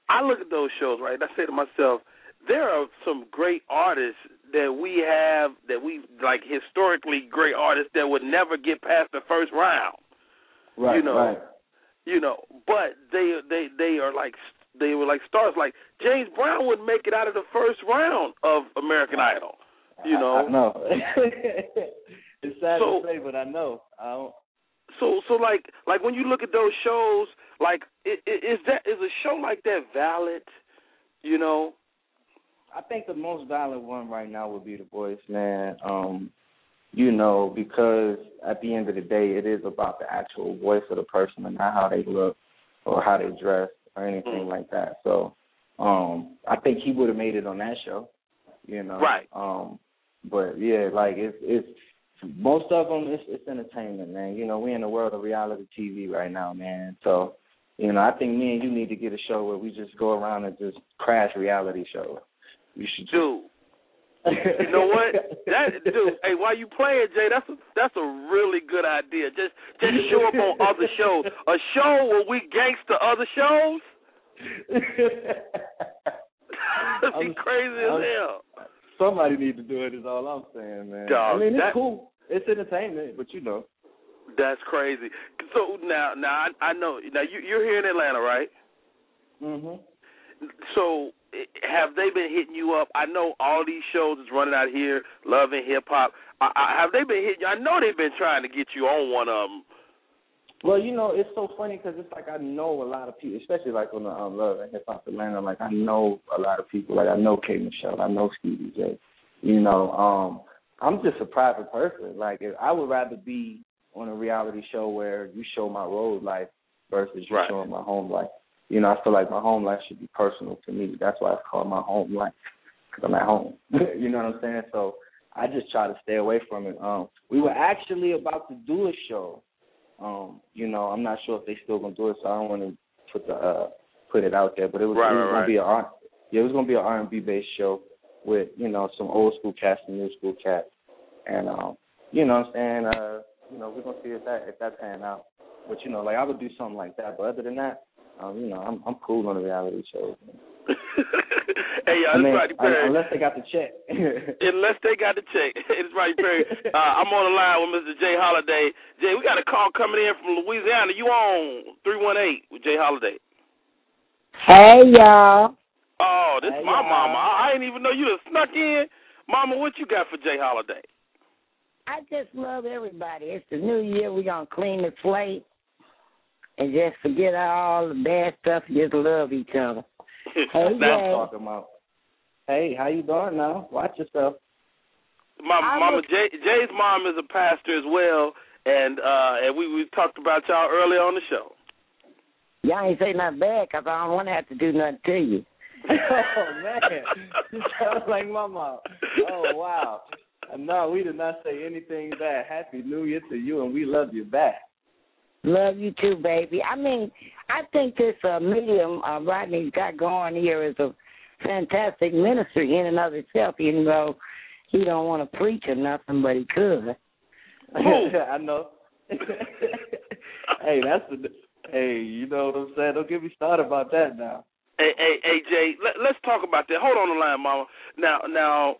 I look at those shows, right? And I say to myself, there are some great artists that we have that we like historically great artists that would never get past the first round. Right, you know, right. you know, but they they they are like they were like stars. Like James Brown wouldn't make it out of the first round of American Idol. You know, know. it's sad So- to say, but I know. I don't. so so like like when you look at those shows, like is that is a show like that valid? You know, I think the most valid one right now would be the voice, man. Um, you know, because at the end of the day, it is about the actual voice of the person and not how they look or how they dress or anything like that. So, um, I think he would have made it on that show. You know, Right. Um, but yeah, like it's it's most of them. It's, it's entertainment, man. You know, we're in the world of reality TV right now, man. So, you know, I think me and you need to get a show where we just go around and just crash reality shows. We should dude. You know what? That dude, hey, while you playing, Jay, that's a that's a really good idea. Just just show up on other shows. A show where we gangster other shows. That'd be I'm- crazy as I'm- hell. Somebody need to do it. Is all I'm saying, man. Dog, I mean, it's that- cool. It's entertainment, but you know. That's crazy. So now, now I, I know. Now you, you're here in Atlanta, right? Mhm. So have they been hitting you up? I know all these shows is running out here, Love and Hip Hop. I, I, have they been hitting you? I know they've been trying to get you on one of them. Well, you know, it's so funny because it's like I know a lot of people, especially like on the um, Love and Hip Hop Atlanta. Like I know a lot of people. Like I know K Michelle, I know Stevie J. You know, um, I'm just a private person. Like I would rather be on a reality show where you show my road life versus you Right. showing my home life. You know, I feel like my home life should be personal to me. That's why it's called my home life because I'm at home. you know what I'm saying? So I just try to stay away from it. Um, we were actually about to do a show. Um, you know, I'm not sure if they still gonna do it, so I don't want to put the uh, put it out there. But it was, Right, it was right, gonna be a R- yeah, it was gonna be an R&B based show with you know some old school cats and new school cats, and um, you know what I'm saying uh, you know we're gonna see if that if that pan out. But you know, like I would do something like that. But other than that, um, you know, I'm I'm cool on the reality shows. hey, y'all, I it's mean, Rodney Perry. unless they got the check. Unless they got the check. it's Rodney Perry. Uh, I'm on the line with Mr. Jay Holiday. Jay, we got a call coming in from Louisiana. You on 318 with Jay Holiday. Hey y'all. Oh, this Hey, my y'all. mama. I, I didn't even know you done snuck in. Mama, what you got for Jay Holiday? I just love everybody. It's the new year. We're going to clean the slate and just forget all the bad stuff and just love each other. Hey, That's what I'm talking about. Hey, how you doing now? Watch yourself. My I mama was- Jay, Jay's mom is a pastor as well, and uh and we we talked about y'all earlier on the show. Y'all ain't say nothing bad because I don't want to have to do nothing to you. oh man, you sound like my mom. Oh wow. No, we did not say anything bad. Happy New Year to you, and we love you back. Love you too, baby. I mean, I think this uh, medium uh, Rodney's got going here is a fantastic ministry in and of itself, even though he don't want to preach or nothing, but he could. I know. hey, that's the. Hey, you know what I'm saying? Don't get me started about that now. Hey, hey, hey, Jay, let, let's talk about that. Hold on the line, Mama. Now, now,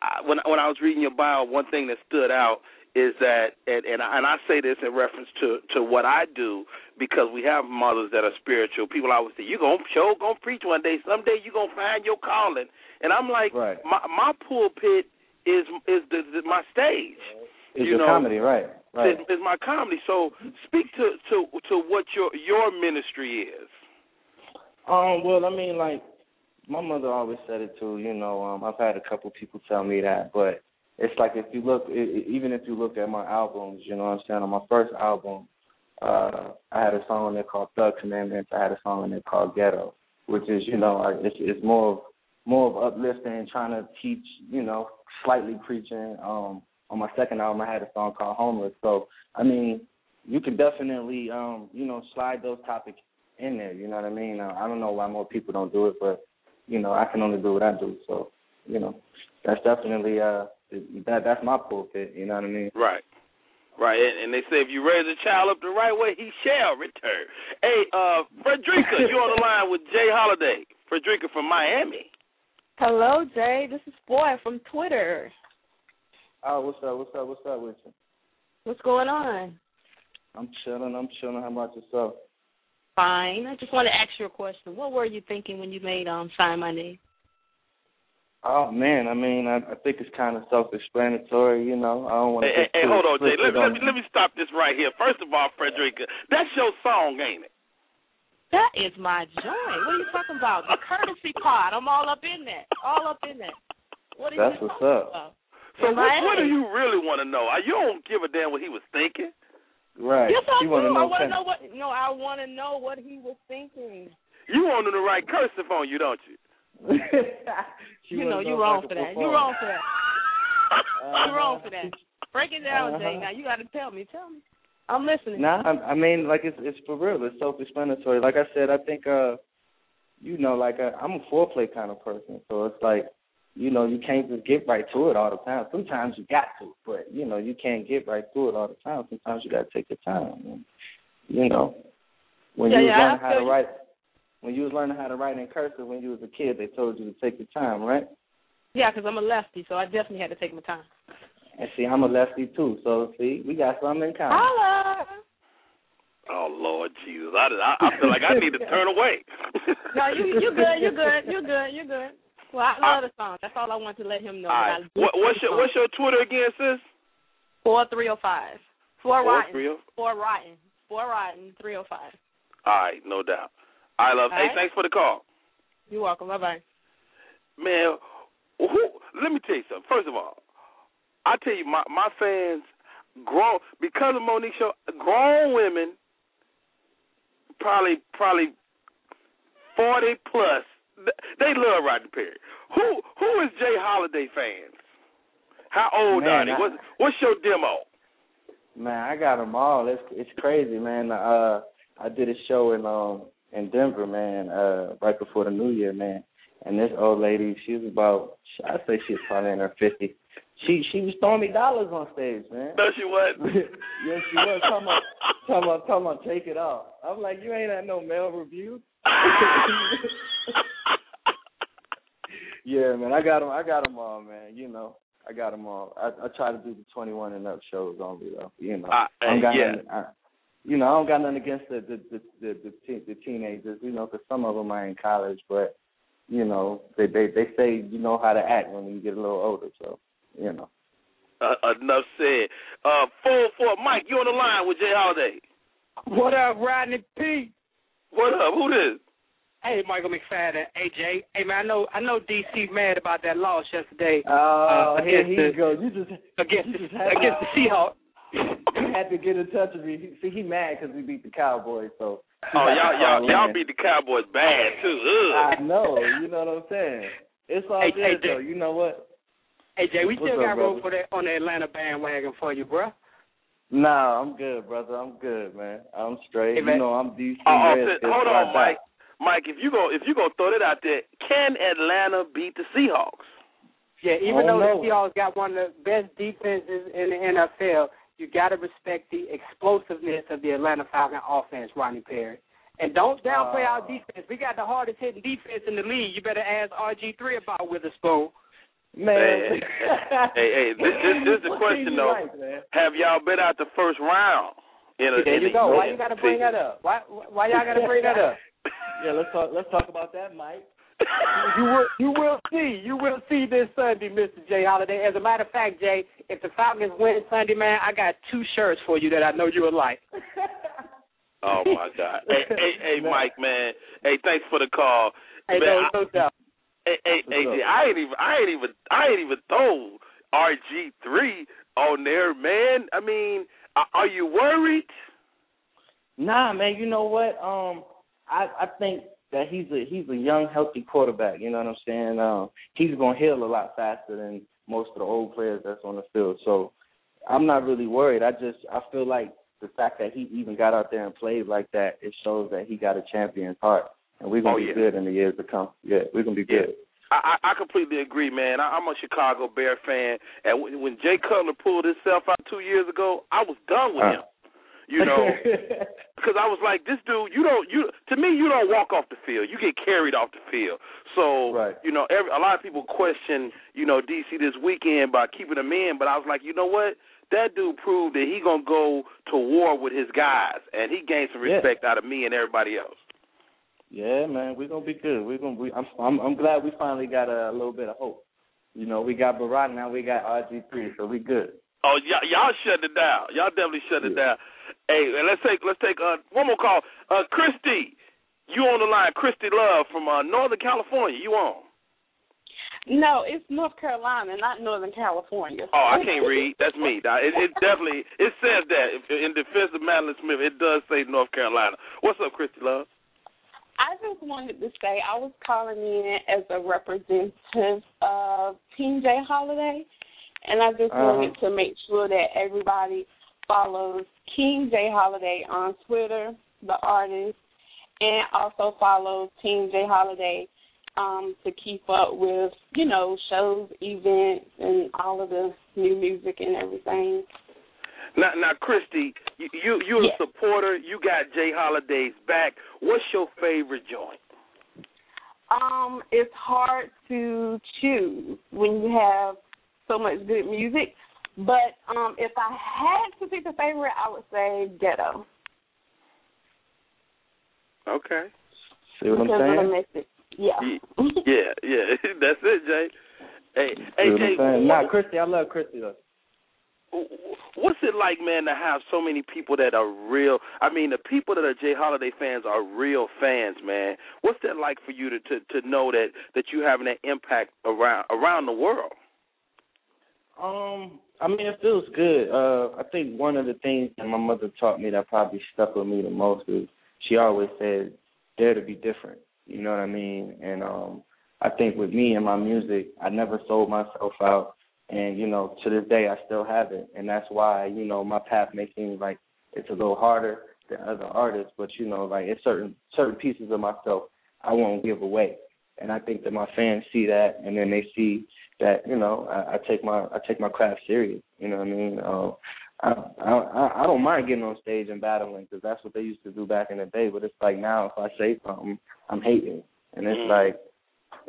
I, when when I was reading your bio, one thing that stood out is that, and and I, and I say this in reference to to what I do because we have mothers that are spiritual. People always say, "You gonna show, gonna preach one day. Someday you gonna find your calling." And I'm like, Right. my my pulpit is is the, the, my stage. It's you your know, comedy, right? Right. Is, is my comedy. So speak to to to what your your ministry is. Um, well, I mean, like my mother always said it too. You know, um, I've had a couple people tell me that, but it's like if you look, i i- even if you look at my albums, you know what I'm saying. On my first album, uh, I had a song on there called Thug Commandments. I had a song on there called Ghetto, which is, you know, it's it's more of more of uplifting, trying to teach, you know, slightly preaching. Um, on my second album, I had a song called Homeless. So, I mean, you can definitely, um, you know, slide those topics in there. You know what I mean? Uh, I don't know why more people don't do it, but you know, I can only do what I do. So, you know, that's definitely uh that that's my pulpit. You know what I mean? Right. Right, and, and they say if you raise a child up the right way, he shall return. Hey, uh, Frederica, you on the line with Jay Holiday. Frederica from Miami. Hello, Jay. This is Boy from Twitter. Oh, what's up? What's up? What's up with you? What's going on? I'm chilling. I'm chilling. How about yourself? Fine. I just want to ask you a question. What were you thinking when you made um Sign My Name? Oh man, I mean, I, I think it's kind of self-explanatory. You know, I don't want to. Hey, hey, hey, hold on, Jay. Let, let, me, let me stop this right here. First of all, Frederica, that's your song, ain't it? That is my joint. What are you talking about? The courtesy part. I'm all up in that. All up in that. What are That's you what's talking up. about? So what, what do you really want to know? You don't give a damn what he was thinking. Right. Yes, I you do. want to I want to know what. No, I want to know what he was thinking. You want him to write cursive on you, don't you? You know, wanna you're if wrong can for that. You're wrong for that. Uh-huh. You're wrong for that. Break it down, Jay. Uh-huh. Now you got to tell me. Tell me. I'm listening. Nah, I, I mean, like it's it's for real. It's self-explanatory. Like I said, I think uh, you know, like uh, I'm a foreplay kind of person, so it's like, you know, you can't just get right to it all the time. Sometimes you got to, but you know, you can't get right to it all the time. Sometimes you got to take your time. And, you know, when Yeah, you yeah, was learning how to write, when you was learning how to write in cursive when you was a kid, they told you to take your time, right? Yeah, because I'm a lefty, so I definitely had to take my time. And see, I'm a lefty too, so see, we got something in common. Holla. Oh Lord Jesus, I, I, I feel like I need to turn away. No, you you good, you good, you good, you good. Well, I love the song. That's all I want to let him know. Right. I What, what's your What's your Twitter again, sis? four three oh five? Four Four rotten. three oh- Four rotten. Four rotten. Three oh five. All right, no doubt. I love. All Hey, right. thanks for the call, You're welcome. Bye bye. man. Who? Let me tell you something. First of all, I tell you, my my fans, grown because of Mo'Nique show, grown women, probably probably forty plus. Th- They love Rodney Perry. Who who is Jay Holiday fans? How old Man, are they? What's what's your demo? Man, I got them all. It's it's crazy, man. Uh, I did a show in um in Denver, man, uh, right before the New Year, man. And this old lady, she was about, I'd say she was probably in her fifties. She she was throwing me dollars on stage, man. No, she wasn't. yes, she was. Talking about, talking about, talking about, take it off. I'm like, you ain't at no male revue. yeah, man, I got them. I got them all, man. You know, I got them all. I, I try to do the 21 and up shows only, though. You know, Uh, I don't got yeah. nothing, I, you know, I don't got nothing against the the the the, the, teen, the teenagers. You know, because some of them are in college, but you know, they they they say you know how to act when you get a little older. So, you know. Uh, enough said. Uh, four four, Mike, you on the line with Jay Holiday? What up, Rodney P? What up? Who this? Hey, Michael McFadden, AJ. Hey man, I know I know DC mad about that loss yesterday. Oh, uh, here against he the, goes. You just against you the, just had against the Seahawks. he had to get in touch with me. See, he mad because we beat the Cowboys. So. Oh, y'all y'all y'all man. beat the Cowboys bad too. Ugh. I know. You know what I'm saying? It's all Hey, good hey, though. You know what? Hey Jay, we What's still up, got room for that on the Atlanta bandwagon for you, bro. Nah, I'm good, brother. I'm good, man. I'm straight. Hey, man. You know, I'm DC. Oh, oh, Redskins, sis, hold on, die. Mike. Mike, if you go if you gonna throw that out there, can Atlanta beat the Seahawks? Yeah, even Oh, though no. the Seahawks got one of the best defenses in the NFL, you got to respect the explosiveness of the Atlanta Falcon offense, Ronnie Perry. And don't downplay our Uh. defense. We got the hardest hitting defense in the league. You better ask RG3 about Weatherspoon. Man. hey, hey, this, this, this is the question though. like. Have y'all been out the first round? In a, there in you a- go. Why you got to bring that up? Why why y'all got to bring that up? Yeah, let's talk. Let's talk about that, Mike. You will you will see. You will see this Sunday, Mr. Jay Holiday. As a matter of fact, Jay, if the Falcons win Sunday, man, I got two shirts for you that I know you will like. Oh my God. hey, hey, hey, Mike, man. Hey, thanks for the call. Hey, man, no, I- no doubt. Hey, hey, hey, up? I ain't even, I ain't even, I ain't even throw RG three on there, man. I mean, are- are you worried? Nah, man. You know what? Um, I I think that he's a he's a young, healthy quarterback. You know what I'm saying? Um, he's gonna heal a lot faster than most of the old players that's on the field. So I'm not really worried. I just I feel like the fact that he even got out there and played like that, it shows that he got a champion's heart, and we're gonna Oh, be yeah. good in the years to come. Yeah, we're gonna be Yeah. good. I, I completely agree, man. I, I'm a Chicago Bear fan, and when, when Jay Cutler pulled himself out two years ago, I was done with Uh. him. You know, because I was like, this dude, you don't, you to me, you don't walk off the field. You get carried off the field. So, Right. you know, every, a lot of people question, you know, DC this weekend by keeping him in, but I was like, you know what? That dude proved that he gonna go to war with his guys, and he gained some Yeah. respect out of me and everybody else. Yeah, man, we're gonna be good. We're gonna. Be, I'm, I'm. I'm glad we finally got a, little bit of hope. You know, we got Barack now. We got RG3, so we good. Oh, y'all, y'all shut it down. Y'all definitely shut it down. Hey, and let's take let's take uh, one more call. Uh, Christy, you on the line? Christy Love from uh, Northern California. You on? No, it's North Carolina, not Northern California. Oh, I can't read. That's me. It, it definitely it says that in defense of Madeline Smith. It does say North Carolina. What's up, Christy Love? I just wanted to say I was calling in as a representative of Team J Holiday, and I just Uh-huh. wanted to make sure that everybody follows King J Holiday on Twitter, the artist, and also follows Team J Holiday um, to keep up with, you know, shows, events, and all of the new music and everything. Now, now, Christy, you, you you're Yes. a supporter. You got Jay Holiday's back. What's your favorite joint? Um, it's hard to choose when you have so much good music. But um, if I had to pick a favorite, I would say Ghetto Okay. See what I'm because of the saying? Yeah. yeah, yeah. That's it, Jay. Hey, hey, Jay. What- Nah, Christy, I love Christy though. What's it like, man, to have so many people that are real? I mean, the people that are Jay Holiday fans are real fans, man. What's that like for you to to, to know that that you having an impact around around the world? Um, I mean, it feels good. Uh, I think one of the things that my mother taught me that probably stuck with me the most is she always said, "Dare to be different." You know what I mean? And um, I think with me and my music, I never sold myself out, and you know, to this day, I still haven't, and that's why you know my path may seem like it's a little harder than other artists, but you know, like it's certain certain pieces of myself I won't give away, and I think that my fans see that, and then they see that you know I, I take my I take my craft serious. You know what I mean? Um, I, I I don't mind getting on stage and battling because that's what they used to do back in the day. But it's like now if I say something, I'm hating, and it's Mm. like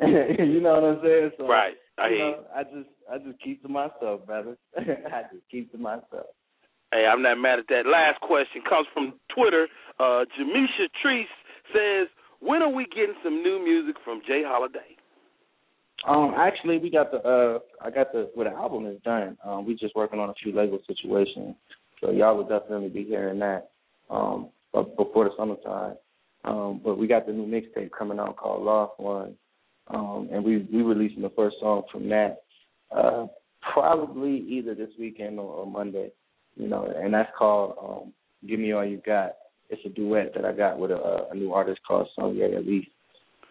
you know what I'm saying? So Right. I you know, I just I just keep to myself, brother. I just keep to myself. Hey, I'm not mad at that. Last question comes from Twitter. Uh, Jamisha Treese says, "When are we getting some new music from Jay Holiday?" Um, actually, we got the uh, I got the well, the album is done. Um, we just working on a few label situations, so y'all will definitely be hearing that. Um, before the summertime. Um, but we got the new mixtape coming out called Lost One, um, and we we releasing the first song from that. Uh, probably either this weekend or, or Monday, you know, and that's called um, "Give Me All You Got." It's a duet that I got with a, a new artist called Sonya Elise.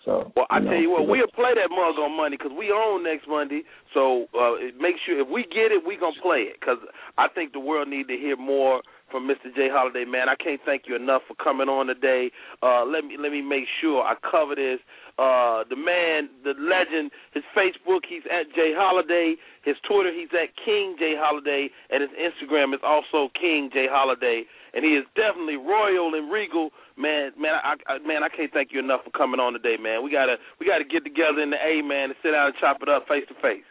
So, Well, I know, tell you what, we'll play that mug on Monday because we own next Monday. So uh, make sure if we get it, we gonna play it because I think the world need to hear more from Mr. J Holiday. Man, I can't thank you enough for coming on today. Uh, let me let me make sure I cover this. Uh, the man, the legend, his Facebook, he's at Jay Holiday. His Twitter, he's at King Jay Holiday, and his Instagram is also King Jay Holiday. And he is definitely royal and regal, man. Man, I, I man, I can't thank you enough for coming on today, man. We gotta we gotta get together in the A, man, and sit down and chop it up face to face.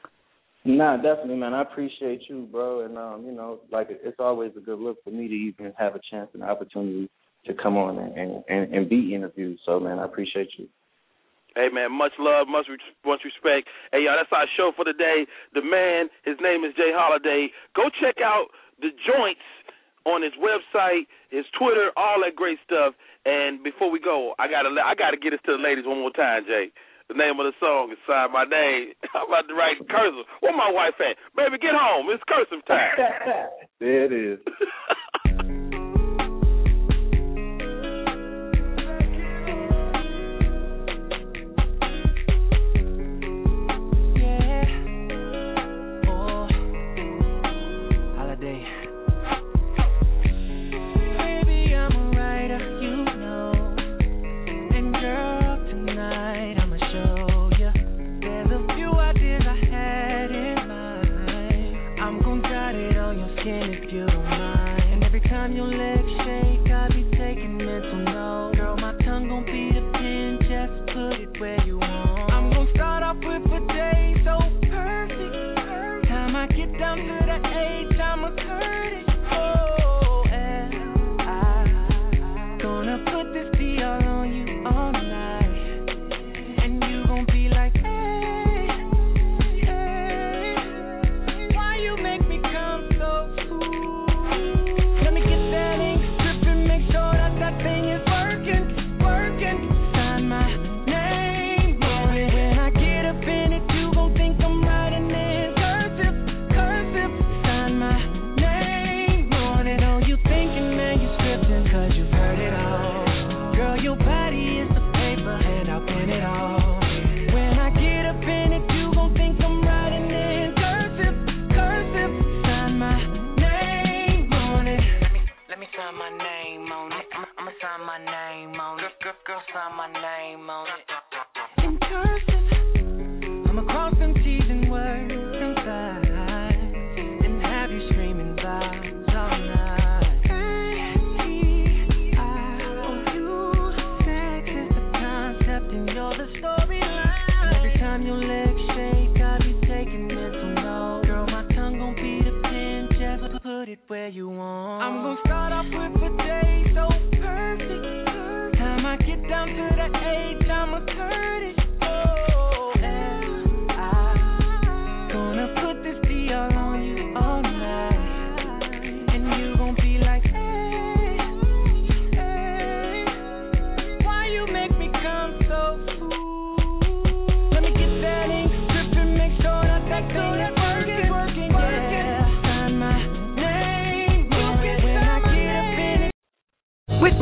Nah, definitely, man. I appreciate you, bro. And um, you know, like it's always a good look for me to even have a chance and opportunity to come on and and, and, and be interviewed. So, man, I appreciate you. Hey man, much love, much much respect. Hey y'all, that's our show for the day. The man, his name is Jay Holiday. Go check out the joints on his website, his Twitter, all that great stuff. And before we go, I gotta I gotta get this to the ladies one more time, Jay. The name of the song is Sign My Name. I'm about to write cursive. Where my wife at? Baby, get home. It's cursive time. there it is.